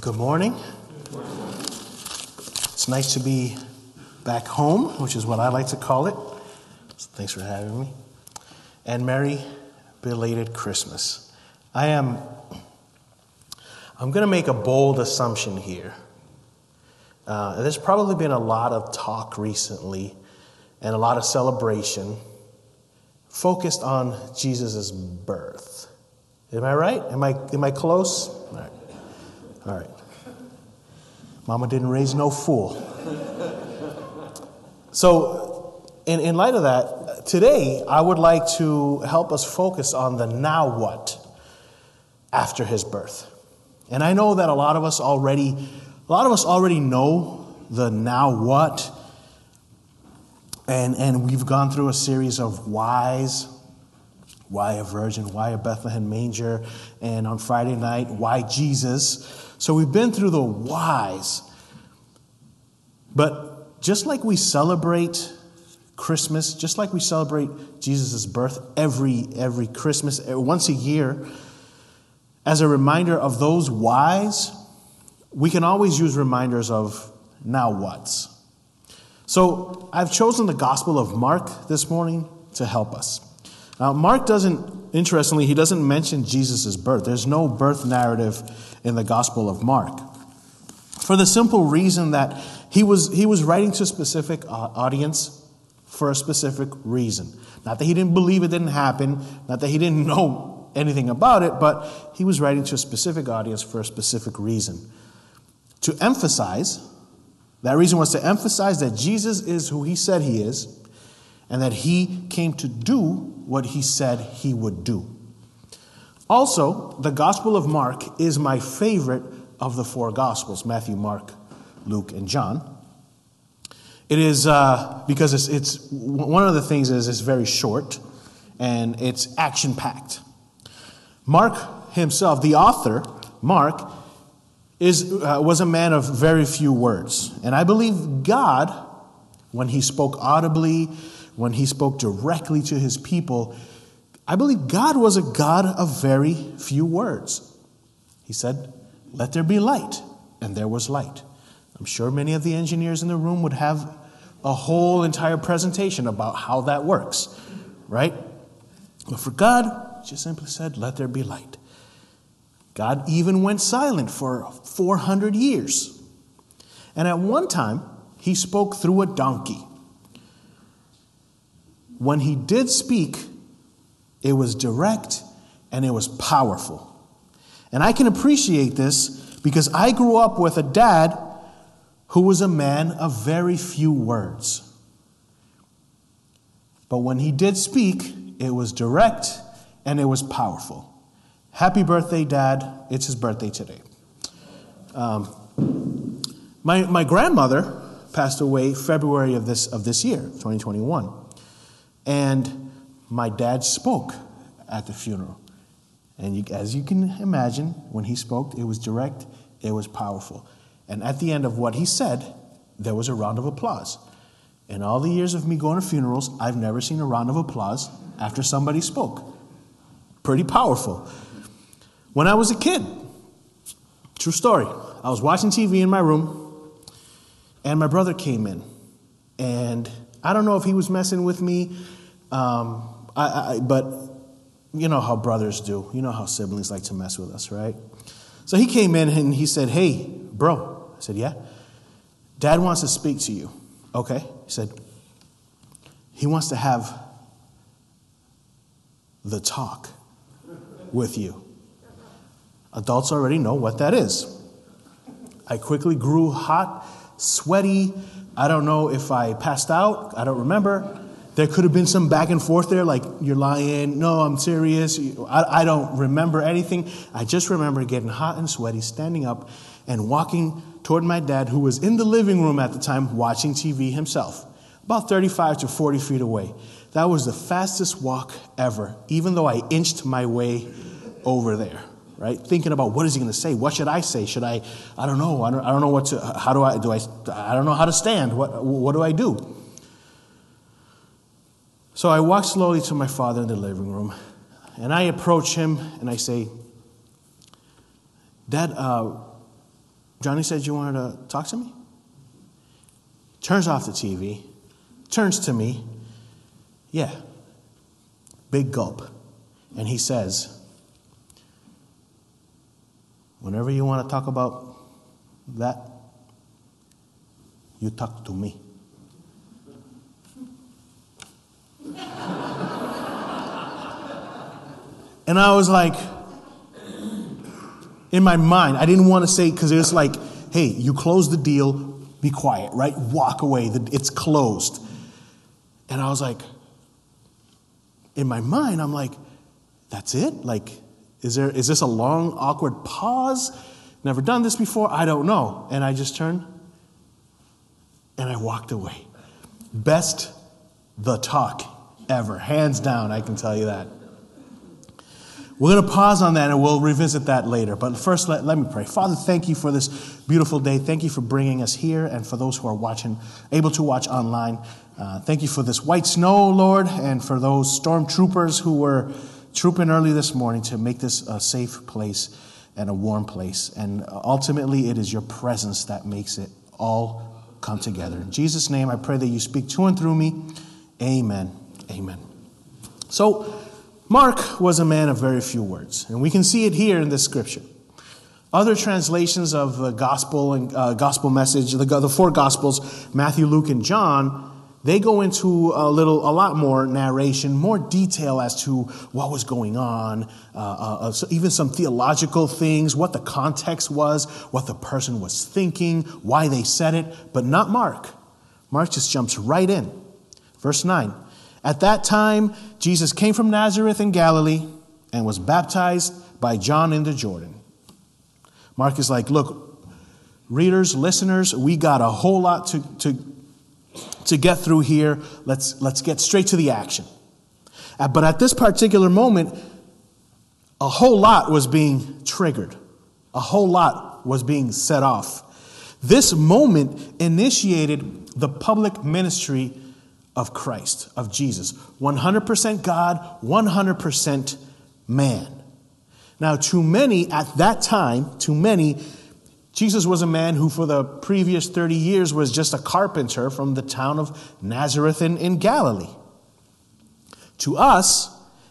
Good morning. It's nice to be back home, which is what I like to call it. So thanks for having me. And Merry belated Christmas. I am I'm going to make a bold assumption here. Uh, there's probably been a lot of talk recently and a lot of celebration focused on Jesus' birth. Am I right? Am I, am I close? All right. Mama didn't raise no fool. So, in, in light of that, today I would like to help us focus on the now what after his birth. And I know that a lot of us already, a lot of us already know the now what. And, and we've gone through a series of whys. Why a virgin? Why a Bethlehem manger? And on Friday night, why Jesus? So we've been through the whys. But just like we celebrate Christmas, just like we celebrate Jesus' birth every, every Christmas, eh, once a year, as a reminder of those whys, we can always use reminders of now what's. So I've chosen the Gospel of Mark this morning to help us. Now, Mark doesn't, interestingly, he doesn't mention Jesus' birth. There's no birth narrative in the Gospel of Mark. For the simple reason that he was, he was writing to a specific uh, audience for a specific reason. Not that he didn't believe it didn't happen, not that he didn't know anything about it, but he was writing to a specific audience for a specific reason. To emphasize, that reason was to emphasize that Jesus is who he said he is, and that he came to do what he said he would do. Also, the Gospel of Mark is my favorite of the four Gospels Matthew, Mark, Luke, and John. It is uh, because it's, it's, one of the things is it's very short and it's action packed. Mark himself, the author, Mark, is, uh, was a man of very few words. And I believe God, when he spoke audibly, when he spoke directly to his people, I believe God was a God of very few words. He said, Let there be light, and there was light. I'm sure many of the engineers in the room would have a whole entire presentation about how that works, right? But for God, just simply said, Let there be light. God even went silent for 400 years. And at one time, he spoke through a donkey. When he did speak, it was direct and it was powerful. And I can appreciate this because I grew up with a dad who was a man of very few words. But when he did speak, it was direct and it was powerful. Happy birthday, Dad. It's his birthday today. Um, my, my grandmother passed away February of this, of this year, 2021. And my dad spoke at the funeral. And you, as you can imagine, when he spoke, it was direct, it was powerful. And at the end of what he said, there was a round of applause. In all the years of me going to funerals, I've never seen a round of applause after somebody spoke pretty powerful. When I was a kid, true story, I was watching TV in my room, and my brother came in. And I don't know if he was messing with me, um, I, I, but you know how brothers do. You know how siblings like to mess with us, right? So he came in and he said, Hey, bro. I said, Yeah. Dad wants to speak to you. Okay. He said, He wants to have the talk with you. Adults already know what that is. I quickly grew hot, sweaty. I don't know if I passed out. I don't remember. There could have been some back and forth there, like, you're lying. No, I'm serious. I, I don't remember anything. I just remember getting hot and sweaty, standing up, and walking toward my dad, who was in the living room at the time watching TV himself, about 35 to 40 feet away. That was the fastest walk ever, even though I inched my way over there, right? Thinking about what is he going to say? What should I say? Should I, I don't know. I don't, I don't know what to, how do I, do I, I don't know how to stand. What, what do I do? So I walk slowly to my father in the living room, and I approach him and I say, Dad, uh, Johnny said you wanted to talk to me? Turns off the TV, turns to me. Yeah. Big gulp. And he says, Whenever you want to talk about that, you talk to me. And I was like, in my mind, I didn't want to say, because it was like, hey, you close the deal, be quiet, right? Walk away, it's closed. And I was like, in my mind, I'm like, that's it? Like, is, there, is this a long, awkward pause? Never done this before? I don't know. And I just turned and I walked away. Best the talk ever. Hands down, I can tell you that. We're going to pause on that and we'll revisit that later. But first, let, let me pray. Father, thank you for this beautiful day. Thank you for bringing us here and for those who are watching, able to watch online. Uh, thank you for this white snow, Lord, and for those stormtroopers who were trooping early this morning to make this a safe place and a warm place. And ultimately, it is your presence that makes it all come together. In Jesus' name, I pray that you speak to and through me. Amen. Amen. So, Mark was a man of very few words, and we can see it here in this scripture. Other translations of the gospel and uh, gospel message, the, the four gospels, Matthew, Luke, and John, they go into a little, a lot more narration, more detail as to what was going on, uh, uh, so even some theological things, what the context was, what the person was thinking, why they said it, but not Mark. Mark just jumps right in. Verse 9. At that time, Jesus came from Nazareth in Galilee and was baptized by John in the Jordan. Mark is like, look, readers, listeners, we got a whole lot to, to to get through here. Let's, let's get straight to the action. Uh, but at this particular moment, a whole lot was being triggered, a whole lot was being set off. This moment initiated the public ministry of Christ, of Jesus. 100% God, 100% man. Now, to many at that time, to many, Jesus was a man who, for the previous 30 years, was just a carpenter from the town of Nazareth in, in Galilee. To us,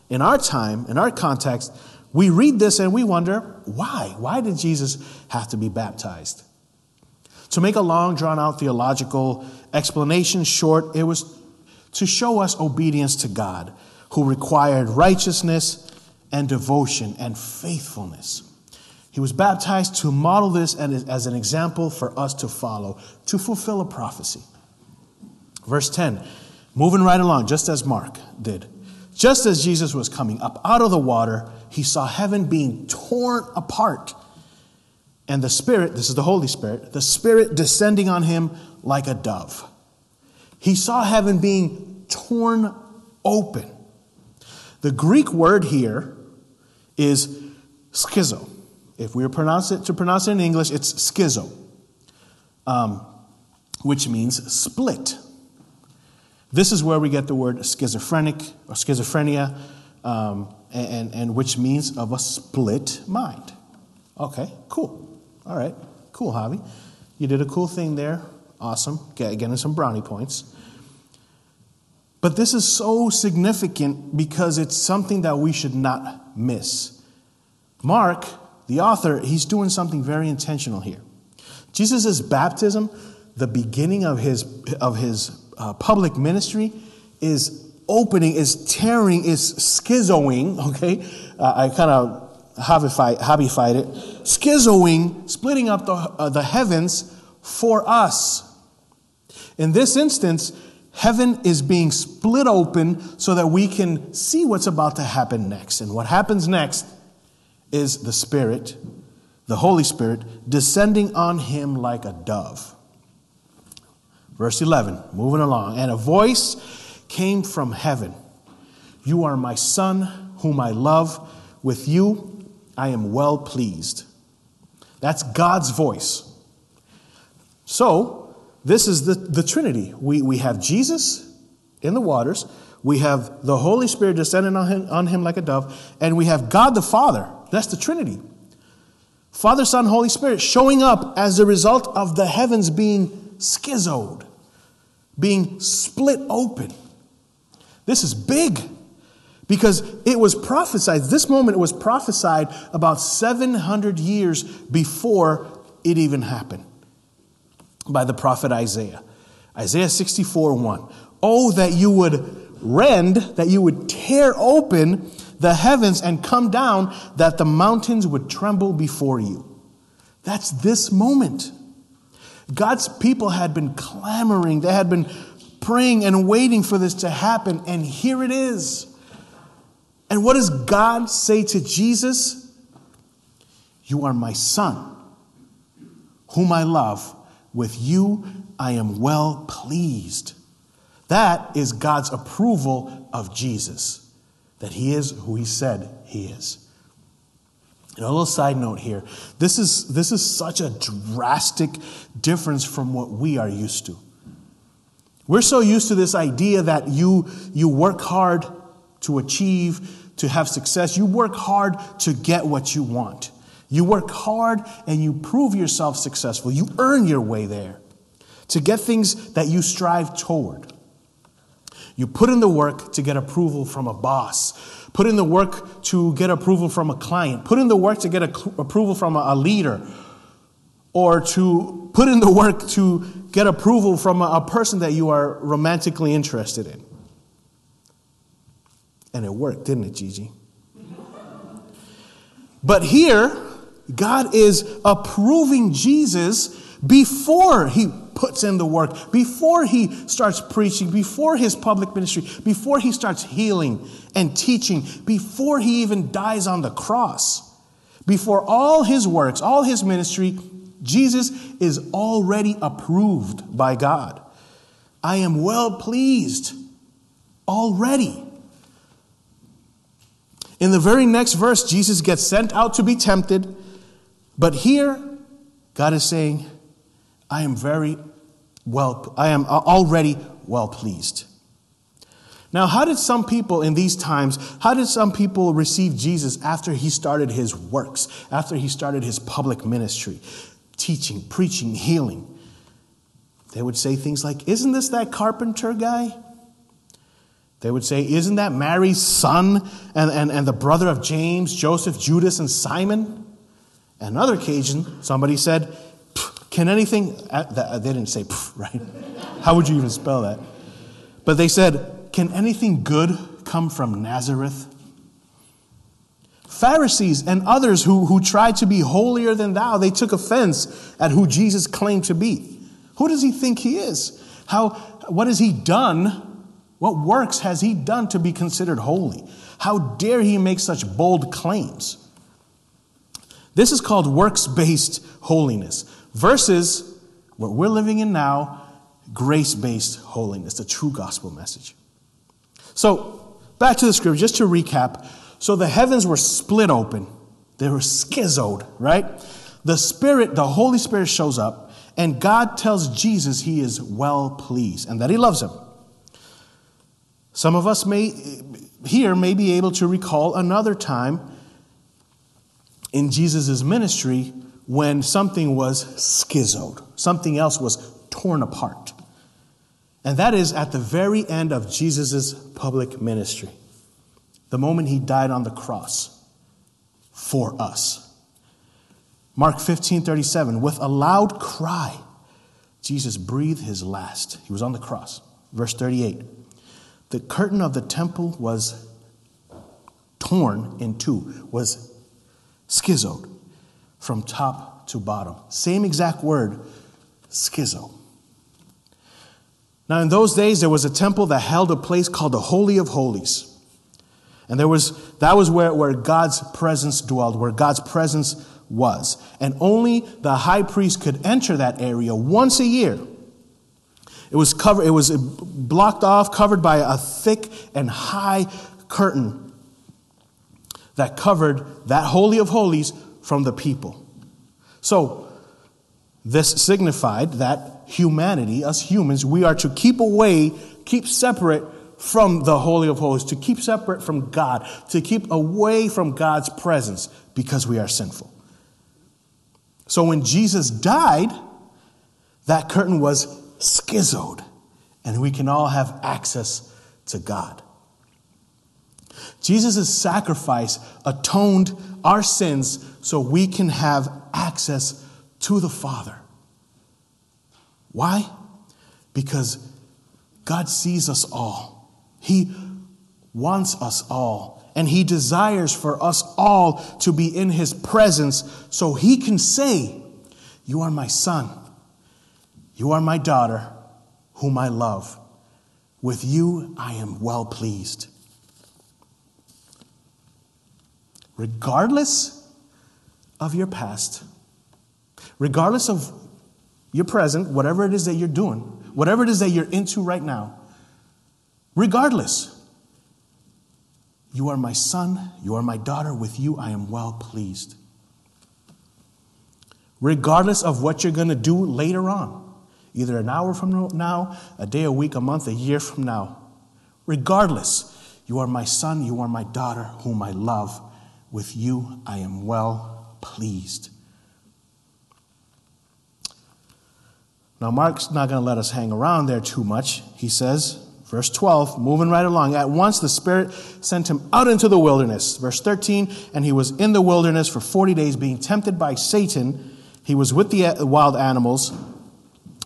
in our time, in our context, we read this and we wonder why? Why did Jesus have to be baptized? To make a long, drawn out theological explanation short, it was to show us obedience to God, who required righteousness and devotion and faithfulness. He was baptized to model this and as an example for us to follow, to fulfill a prophecy. Verse 10, moving right along, just as Mark did. Just as Jesus was coming up out of the water, he saw heaven being torn apart. And the Spirit, this is the Holy Spirit, the Spirit descending on him like a dove. He saw heaven being torn open. The Greek word here is schizo. If we were pronounce it, to pronounce it in English, it's schizo, um, which means split. This is where we get the word schizophrenic or schizophrenia, um, and, and which means of a split mind. Okay, cool. All right, cool, Javi. You did a cool thing there. Awesome. Getting some brownie points. But this is so significant because it's something that we should not miss. Mark the author, he's doing something very intentional here. Jesus' baptism, the beginning of his, of his uh, public ministry, is opening, is tearing, is schizoing, okay? Uh, I kind of hobbified, hobbified it. Schizoing, splitting up the, uh, the heavens for us. In this instance, heaven is being split open so that we can see what's about to happen next. And what happens next is the Spirit, the Holy Spirit, descending on him like a dove. Verse 11, moving along. And a voice came from heaven You are my Son, whom I love. With you I am well pleased. That's God's voice. So, this is the, the Trinity. We, we have Jesus in the waters, we have the Holy Spirit descending on him, on him like a dove, and we have God the Father that's the Trinity. Father, Son, Holy Spirit showing up as a result of the heavens being schizoed, being split open. This is big because it was prophesied. This moment was prophesied about 700 years before it even happened by the prophet Isaiah. Isaiah 64 1. Oh, that you would rend, that you would tear open the heavens and come down, that the mountains would tremble before you. That's this moment. God's people had been clamoring, they had been praying and waiting for this to happen, and here it is. And what does God say to Jesus? You are my son, whom I love. With you I am well pleased. That is God's approval of Jesus, that he is who he said he is. And a little side note here this is, this is such a drastic difference from what we are used to. We're so used to this idea that you, you work hard to achieve, to have success. You work hard to get what you want. You work hard and you prove yourself successful. You earn your way there to get things that you strive toward. You put in the work to get approval from a boss. Put in the work to get approval from a client. Put in the work to get approval from a leader. Or to put in the work to get approval from a person that you are romantically interested in. And it worked, didn't it, Gigi? But here, God is approving Jesus before he puts in the work, before he starts preaching, before his public ministry, before he starts healing and teaching, before he even dies on the cross, before all his works, all his ministry, Jesus is already approved by God. I am well pleased already. In the very next verse, Jesus gets sent out to be tempted. But here, God is saying, I am very well, I am uh, already well pleased. Now, how did some people in these times, how did some people receive Jesus after he started his works, after he started his public ministry, teaching, preaching, healing? They would say things like, Isn't this that carpenter guy? They would say, Isn't that Mary's son and, and, and the brother of James, Joseph, Judas, and Simon? Another occasion, somebody said, Can anything, uh, they didn't say, right? How would you even spell that? But they said, Can anything good come from Nazareth? Pharisees and others who, who tried to be holier than thou, they took offense at who Jesus claimed to be. Who does he think he is? How, what has he done? What works has he done to be considered holy? How dare he make such bold claims? This is called works based holiness versus what we're living in now grace based holiness, the true gospel message. So, back to the scripture, just to recap. So, the heavens were split open, they were schizoed, right? The Spirit, the Holy Spirit shows up, and God tells Jesus he is well pleased and that he loves him. Some of us may eh, here may be able to recall another time in Jesus' ministry when something was schizoed, something else was torn apart. And that is at the very end of Jesus' public ministry, the moment he died on the cross for us. Mark 15 37, with a loud cry, Jesus breathed his last. He was on the cross. Verse 38 The curtain of the temple was torn in two, was schizoed, from top to bottom. Same exact word, schizo. Now, in those days, there was a temple that held a place called the Holy of Holies. And there was, that was where, where God's presence dwelled, where God's presence was. And only the high priest could enter that area once a year. It was covered, it was blocked off, covered by a thick and high curtain that covered that Holy of Holies from the people. So, this signified that humanity, us humans, we are to keep away, keep separate from the Holy of Holies, to keep separate from God, to keep away from God's presence because we are sinful. So when Jesus died, that curtain was schizoed, and we can all have access to God. Jesus' sacrifice atoned our sins so we can have access to the Father. Why? Because God sees us all. He wants us all. And He desires for us all to be in His presence so He can say, You are my son. You are my daughter, whom I love. With you I am well pleased. Regardless of your past, regardless of your present, whatever it is that you're doing, whatever it is that you're into right now, regardless, you are my son, you are my daughter, with you I am well pleased. Regardless of what you're going to do later on, either an hour from now, a day, a week, a month, a year from now, regardless, you are my son, you are my daughter, whom I love. With you I am well pleased. Now, Mark's not going to let us hang around there too much. He says, verse 12, moving right along, at once the Spirit sent him out into the wilderness. Verse 13, and he was in the wilderness for 40 days, being tempted by Satan. He was with the uh, wild animals,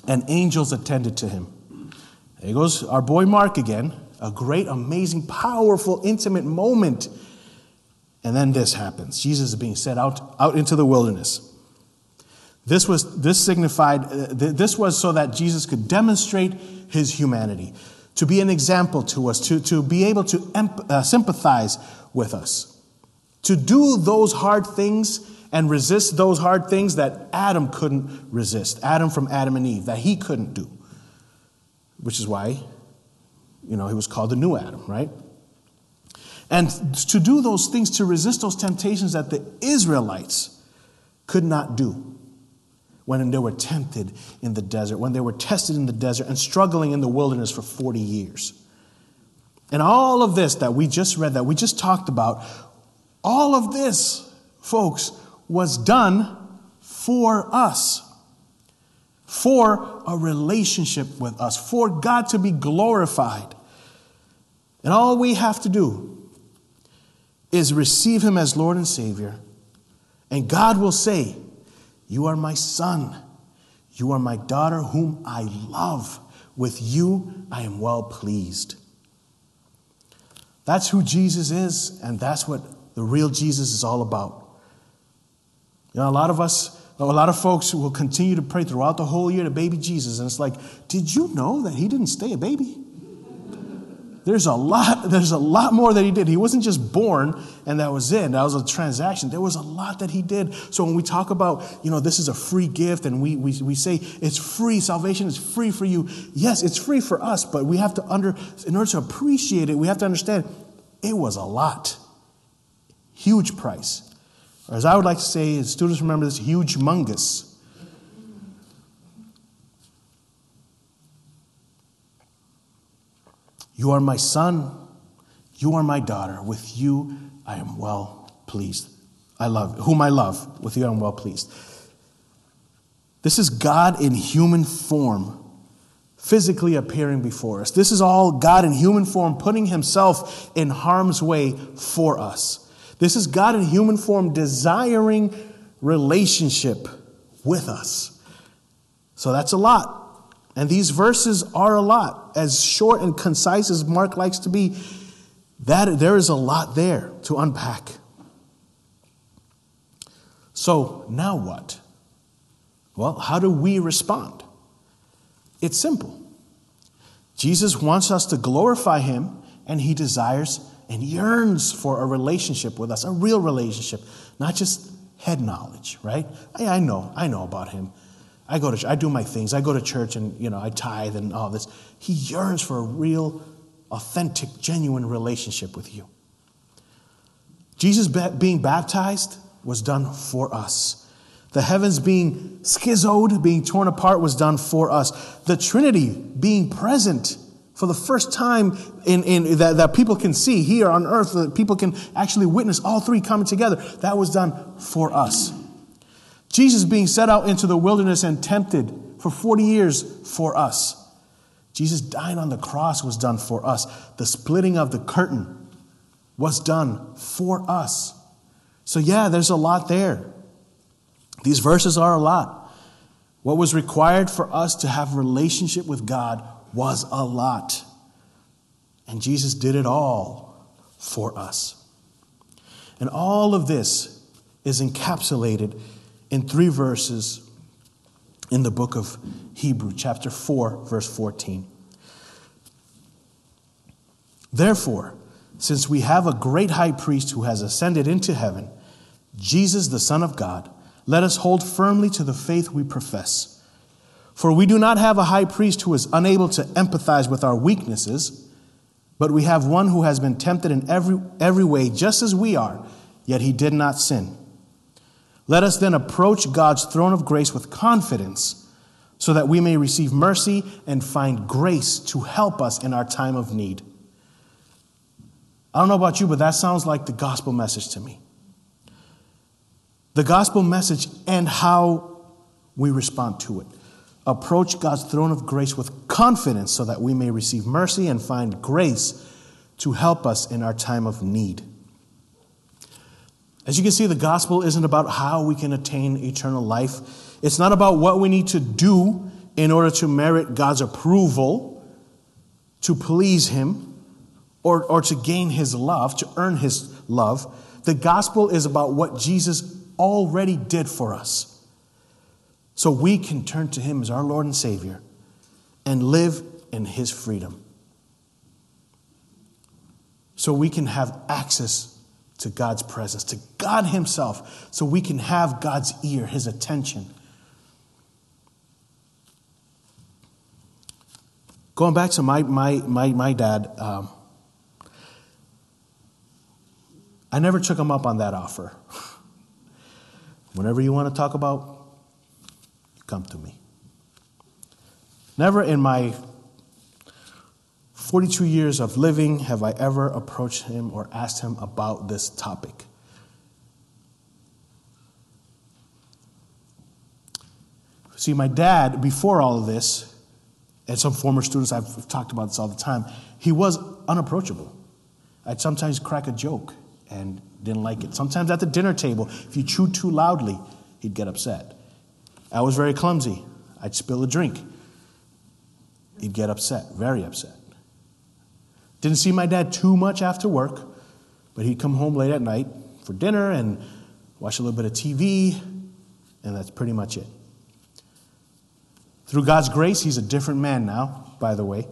and angels attended to him. There goes our boy Mark again. A great, amazing, powerful, intimate moment. And then this happens. Jesus is being sent out, out into the wilderness. This was this signified uh, this was so that Jesus could demonstrate his humanity, to be an example to us, to, to be able to emp- uh, sympathize with us, to do those hard things and resist those hard things that Adam couldn't resist. Adam from Adam and Eve, that he couldn't do. Which is why, you know, he was called the new Adam, right? And to do those things, to resist those temptations that the Israelites could not do when they were tempted in the desert, when they were tested in the desert and struggling in the wilderness for 40 years. And all of this that we just read, that we just talked about, all of this, folks, was done for us, for a relationship with us, for God to be glorified. And all we have to do is receive Him as Lord and Savior, and God will say, you are my son. You are my daughter, whom I love. With you I am well pleased. That's who Jesus is, and that's what the real Jesus is all about. You know, a lot of us, a lot of folks will continue to pray throughout the whole year to baby Jesus, and it's like, did you know that he didn't stay a baby? There's a lot, there's a lot more that he did. He wasn't just born and that was it. That was a transaction. There was a lot that he did. So when we talk about, you know, this is a free gift and we, we, we say it's free, salvation is free for you. Yes, it's free for us, but we have to under, in order to appreciate it, we have to understand it was a lot. Huge price. Or as I would like to say, students remember this, huge mungus. You are my son. You are my daughter. With you I am well pleased. I love, whom I love. With you I am well pleased. This is God in human form, physically appearing before us. This is all God in human form putting himself in harm's way for us. This is God in human form desiring relationship with us. So that's a lot. And these verses are a lot. As short and concise as Mark likes to be, that there is a lot there to unpack. So, now what? Well, how do we respond? It's simple. Jesus wants us to glorify him, and he desires and yearns for a relationship with us, a real relationship, not just head knowledge, right? I, I know, I know about him. I go to I do my things. I go to church and you know I tithe and all this. He yearns for a real, authentic, genuine relationship with you. Jesus being baptized was done for us. The heavens being schizoed, being torn apart, was done for us. The Trinity being present for the first time in, in that, that people can see here on earth, that people can actually witness all three coming together, that was done for us. Jesus being set out into the wilderness and tempted for 40 years for us. Jesus dying on the cross was done for us. The splitting of the curtain was done for us. So, yeah, there's a lot there. These verses are a lot. What was required for us to have relationship with God was a lot. And Jesus did it all for us. And all of this is encapsulated in three verses in the book of Hebrew, chapter 4, verse 14. Therefore, since we have a great high priest who has ascended into heaven, Jesus, the Son of God, let us hold firmly to the faith we profess. For we do not have a high priest who is unable to empathize with our weaknesses, but we have one who has been tempted in every, every way, just as we are, yet he did not sin. Let us then approach God's throne of grace with confidence, so that we may receive mercy and find grace to help us in our time of need. I don't know about you, but that sounds like the gospel message to me the gospel message and how we respond to it. Approach God's throne of grace with confidence so that we may receive mercy and find grace to help us in our time of need. As you can see, the gospel isn't about how we can attain eternal life. It's not about what we need to do in order to merit God's approval, to please Him, or, or to gain His love, to earn His love. The gospel is about what Jesus already did for us. So we can turn to Him as our Lord and Savior and live in His freedom. So we can have access to God's presence, to God Himself, so we can have God's ear, His attention. Going back to my, my, my, my dad, um, I never took him up on that offer. Whenever you want to talk about, come to me. Never in my 42 years of living have I ever approached him or asked him about this topic. See, my dad, before all of this, and some former students, I've talked about this all the time, he was unapproachable. I'd sometimes crack a joke and didn't like it. Sometimes at the dinner table, if you chewed too loudly, he'd get upset. I was very clumsy. I'd spill a drink. He'd get upset, very upset. Didn't see my dad too much after work, but he'd come home late at night for dinner and watch a little bit of TV, and that's pretty much it. Through God's grace, he's a different man now, by the way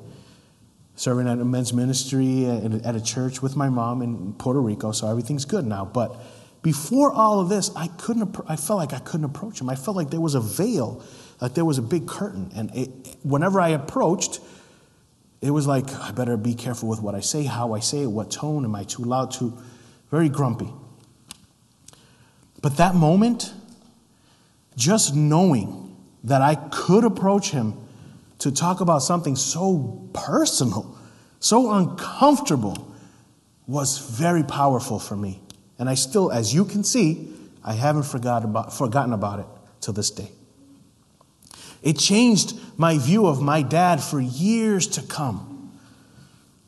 serving at a men's ministry at a church with my mom in Puerto Rico, so everything's good now. But before all of this, I couldn't. I felt like I couldn't approach him. I felt like there was a veil, like there was a big curtain, and it, whenever I approached, it was like I better be careful with what I say, how I say it, what tone am I too loud, too very grumpy. But that moment, just knowing that I could approach him to talk about something so personal, so uncomfortable, was very powerful for me. And I still, as you can see, I haven't forgot about, forgotten about it to this day. It changed my view of my dad for years to come.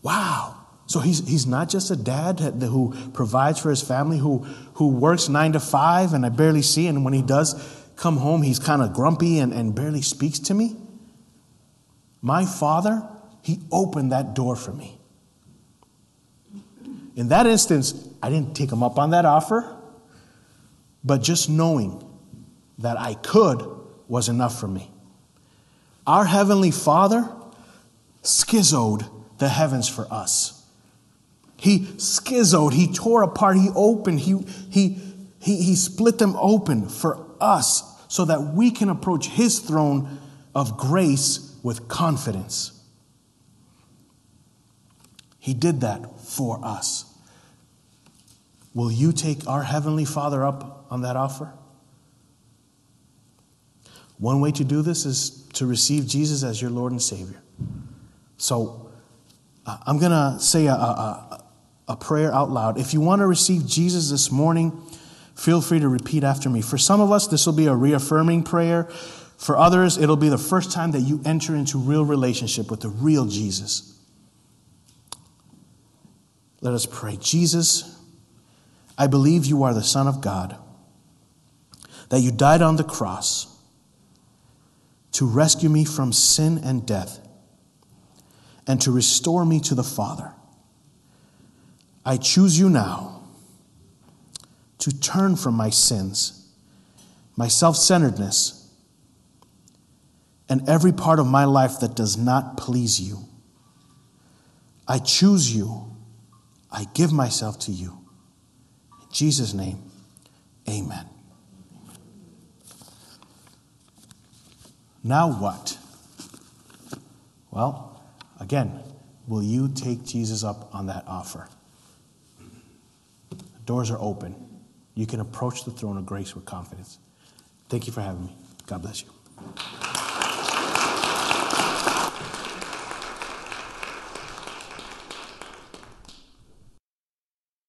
Wow. So he's, he's not just a dad who provides for his family, who, who works nine to five, and I barely see, and when he does come home, he's kind of grumpy and, and barely speaks to me. My father, he opened that door for me. In that instance, I didn't take him up on that offer, but just knowing that I could was enough for me. Our Heavenly Father schizoed the heavens for us. He schizoed, he tore apart, he opened, he, he, he, he split them open for us so that we can approach his throne of grace with confidence. He did that for us. Will you take our Heavenly Father up on that offer? One way to do this is to receive Jesus as your Lord and Savior. So uh, I'm going to say a, a, a prayer out loud. If you want to receive Jesus this morning, feel free to repeat after me. For some of us, this will be a reaffirming prayer. For others, it'll be the first time that you enter into real relationship with the real Jesus. Let us pray. Jesus, I believe you are the Son of God, that you died on the cross to rescue me from sin and death, and to restore me to the Father. I choose you now to turn from my sins, my self centeredness, and every part of my life that does not please you. I choose you. I give myself to you. In Jesus' name, amen. Now what? Well, again, will you take Jesus up on that offer? The doors are open. You can approach the throne of grace with confidence. Thank you for having me. God bless you.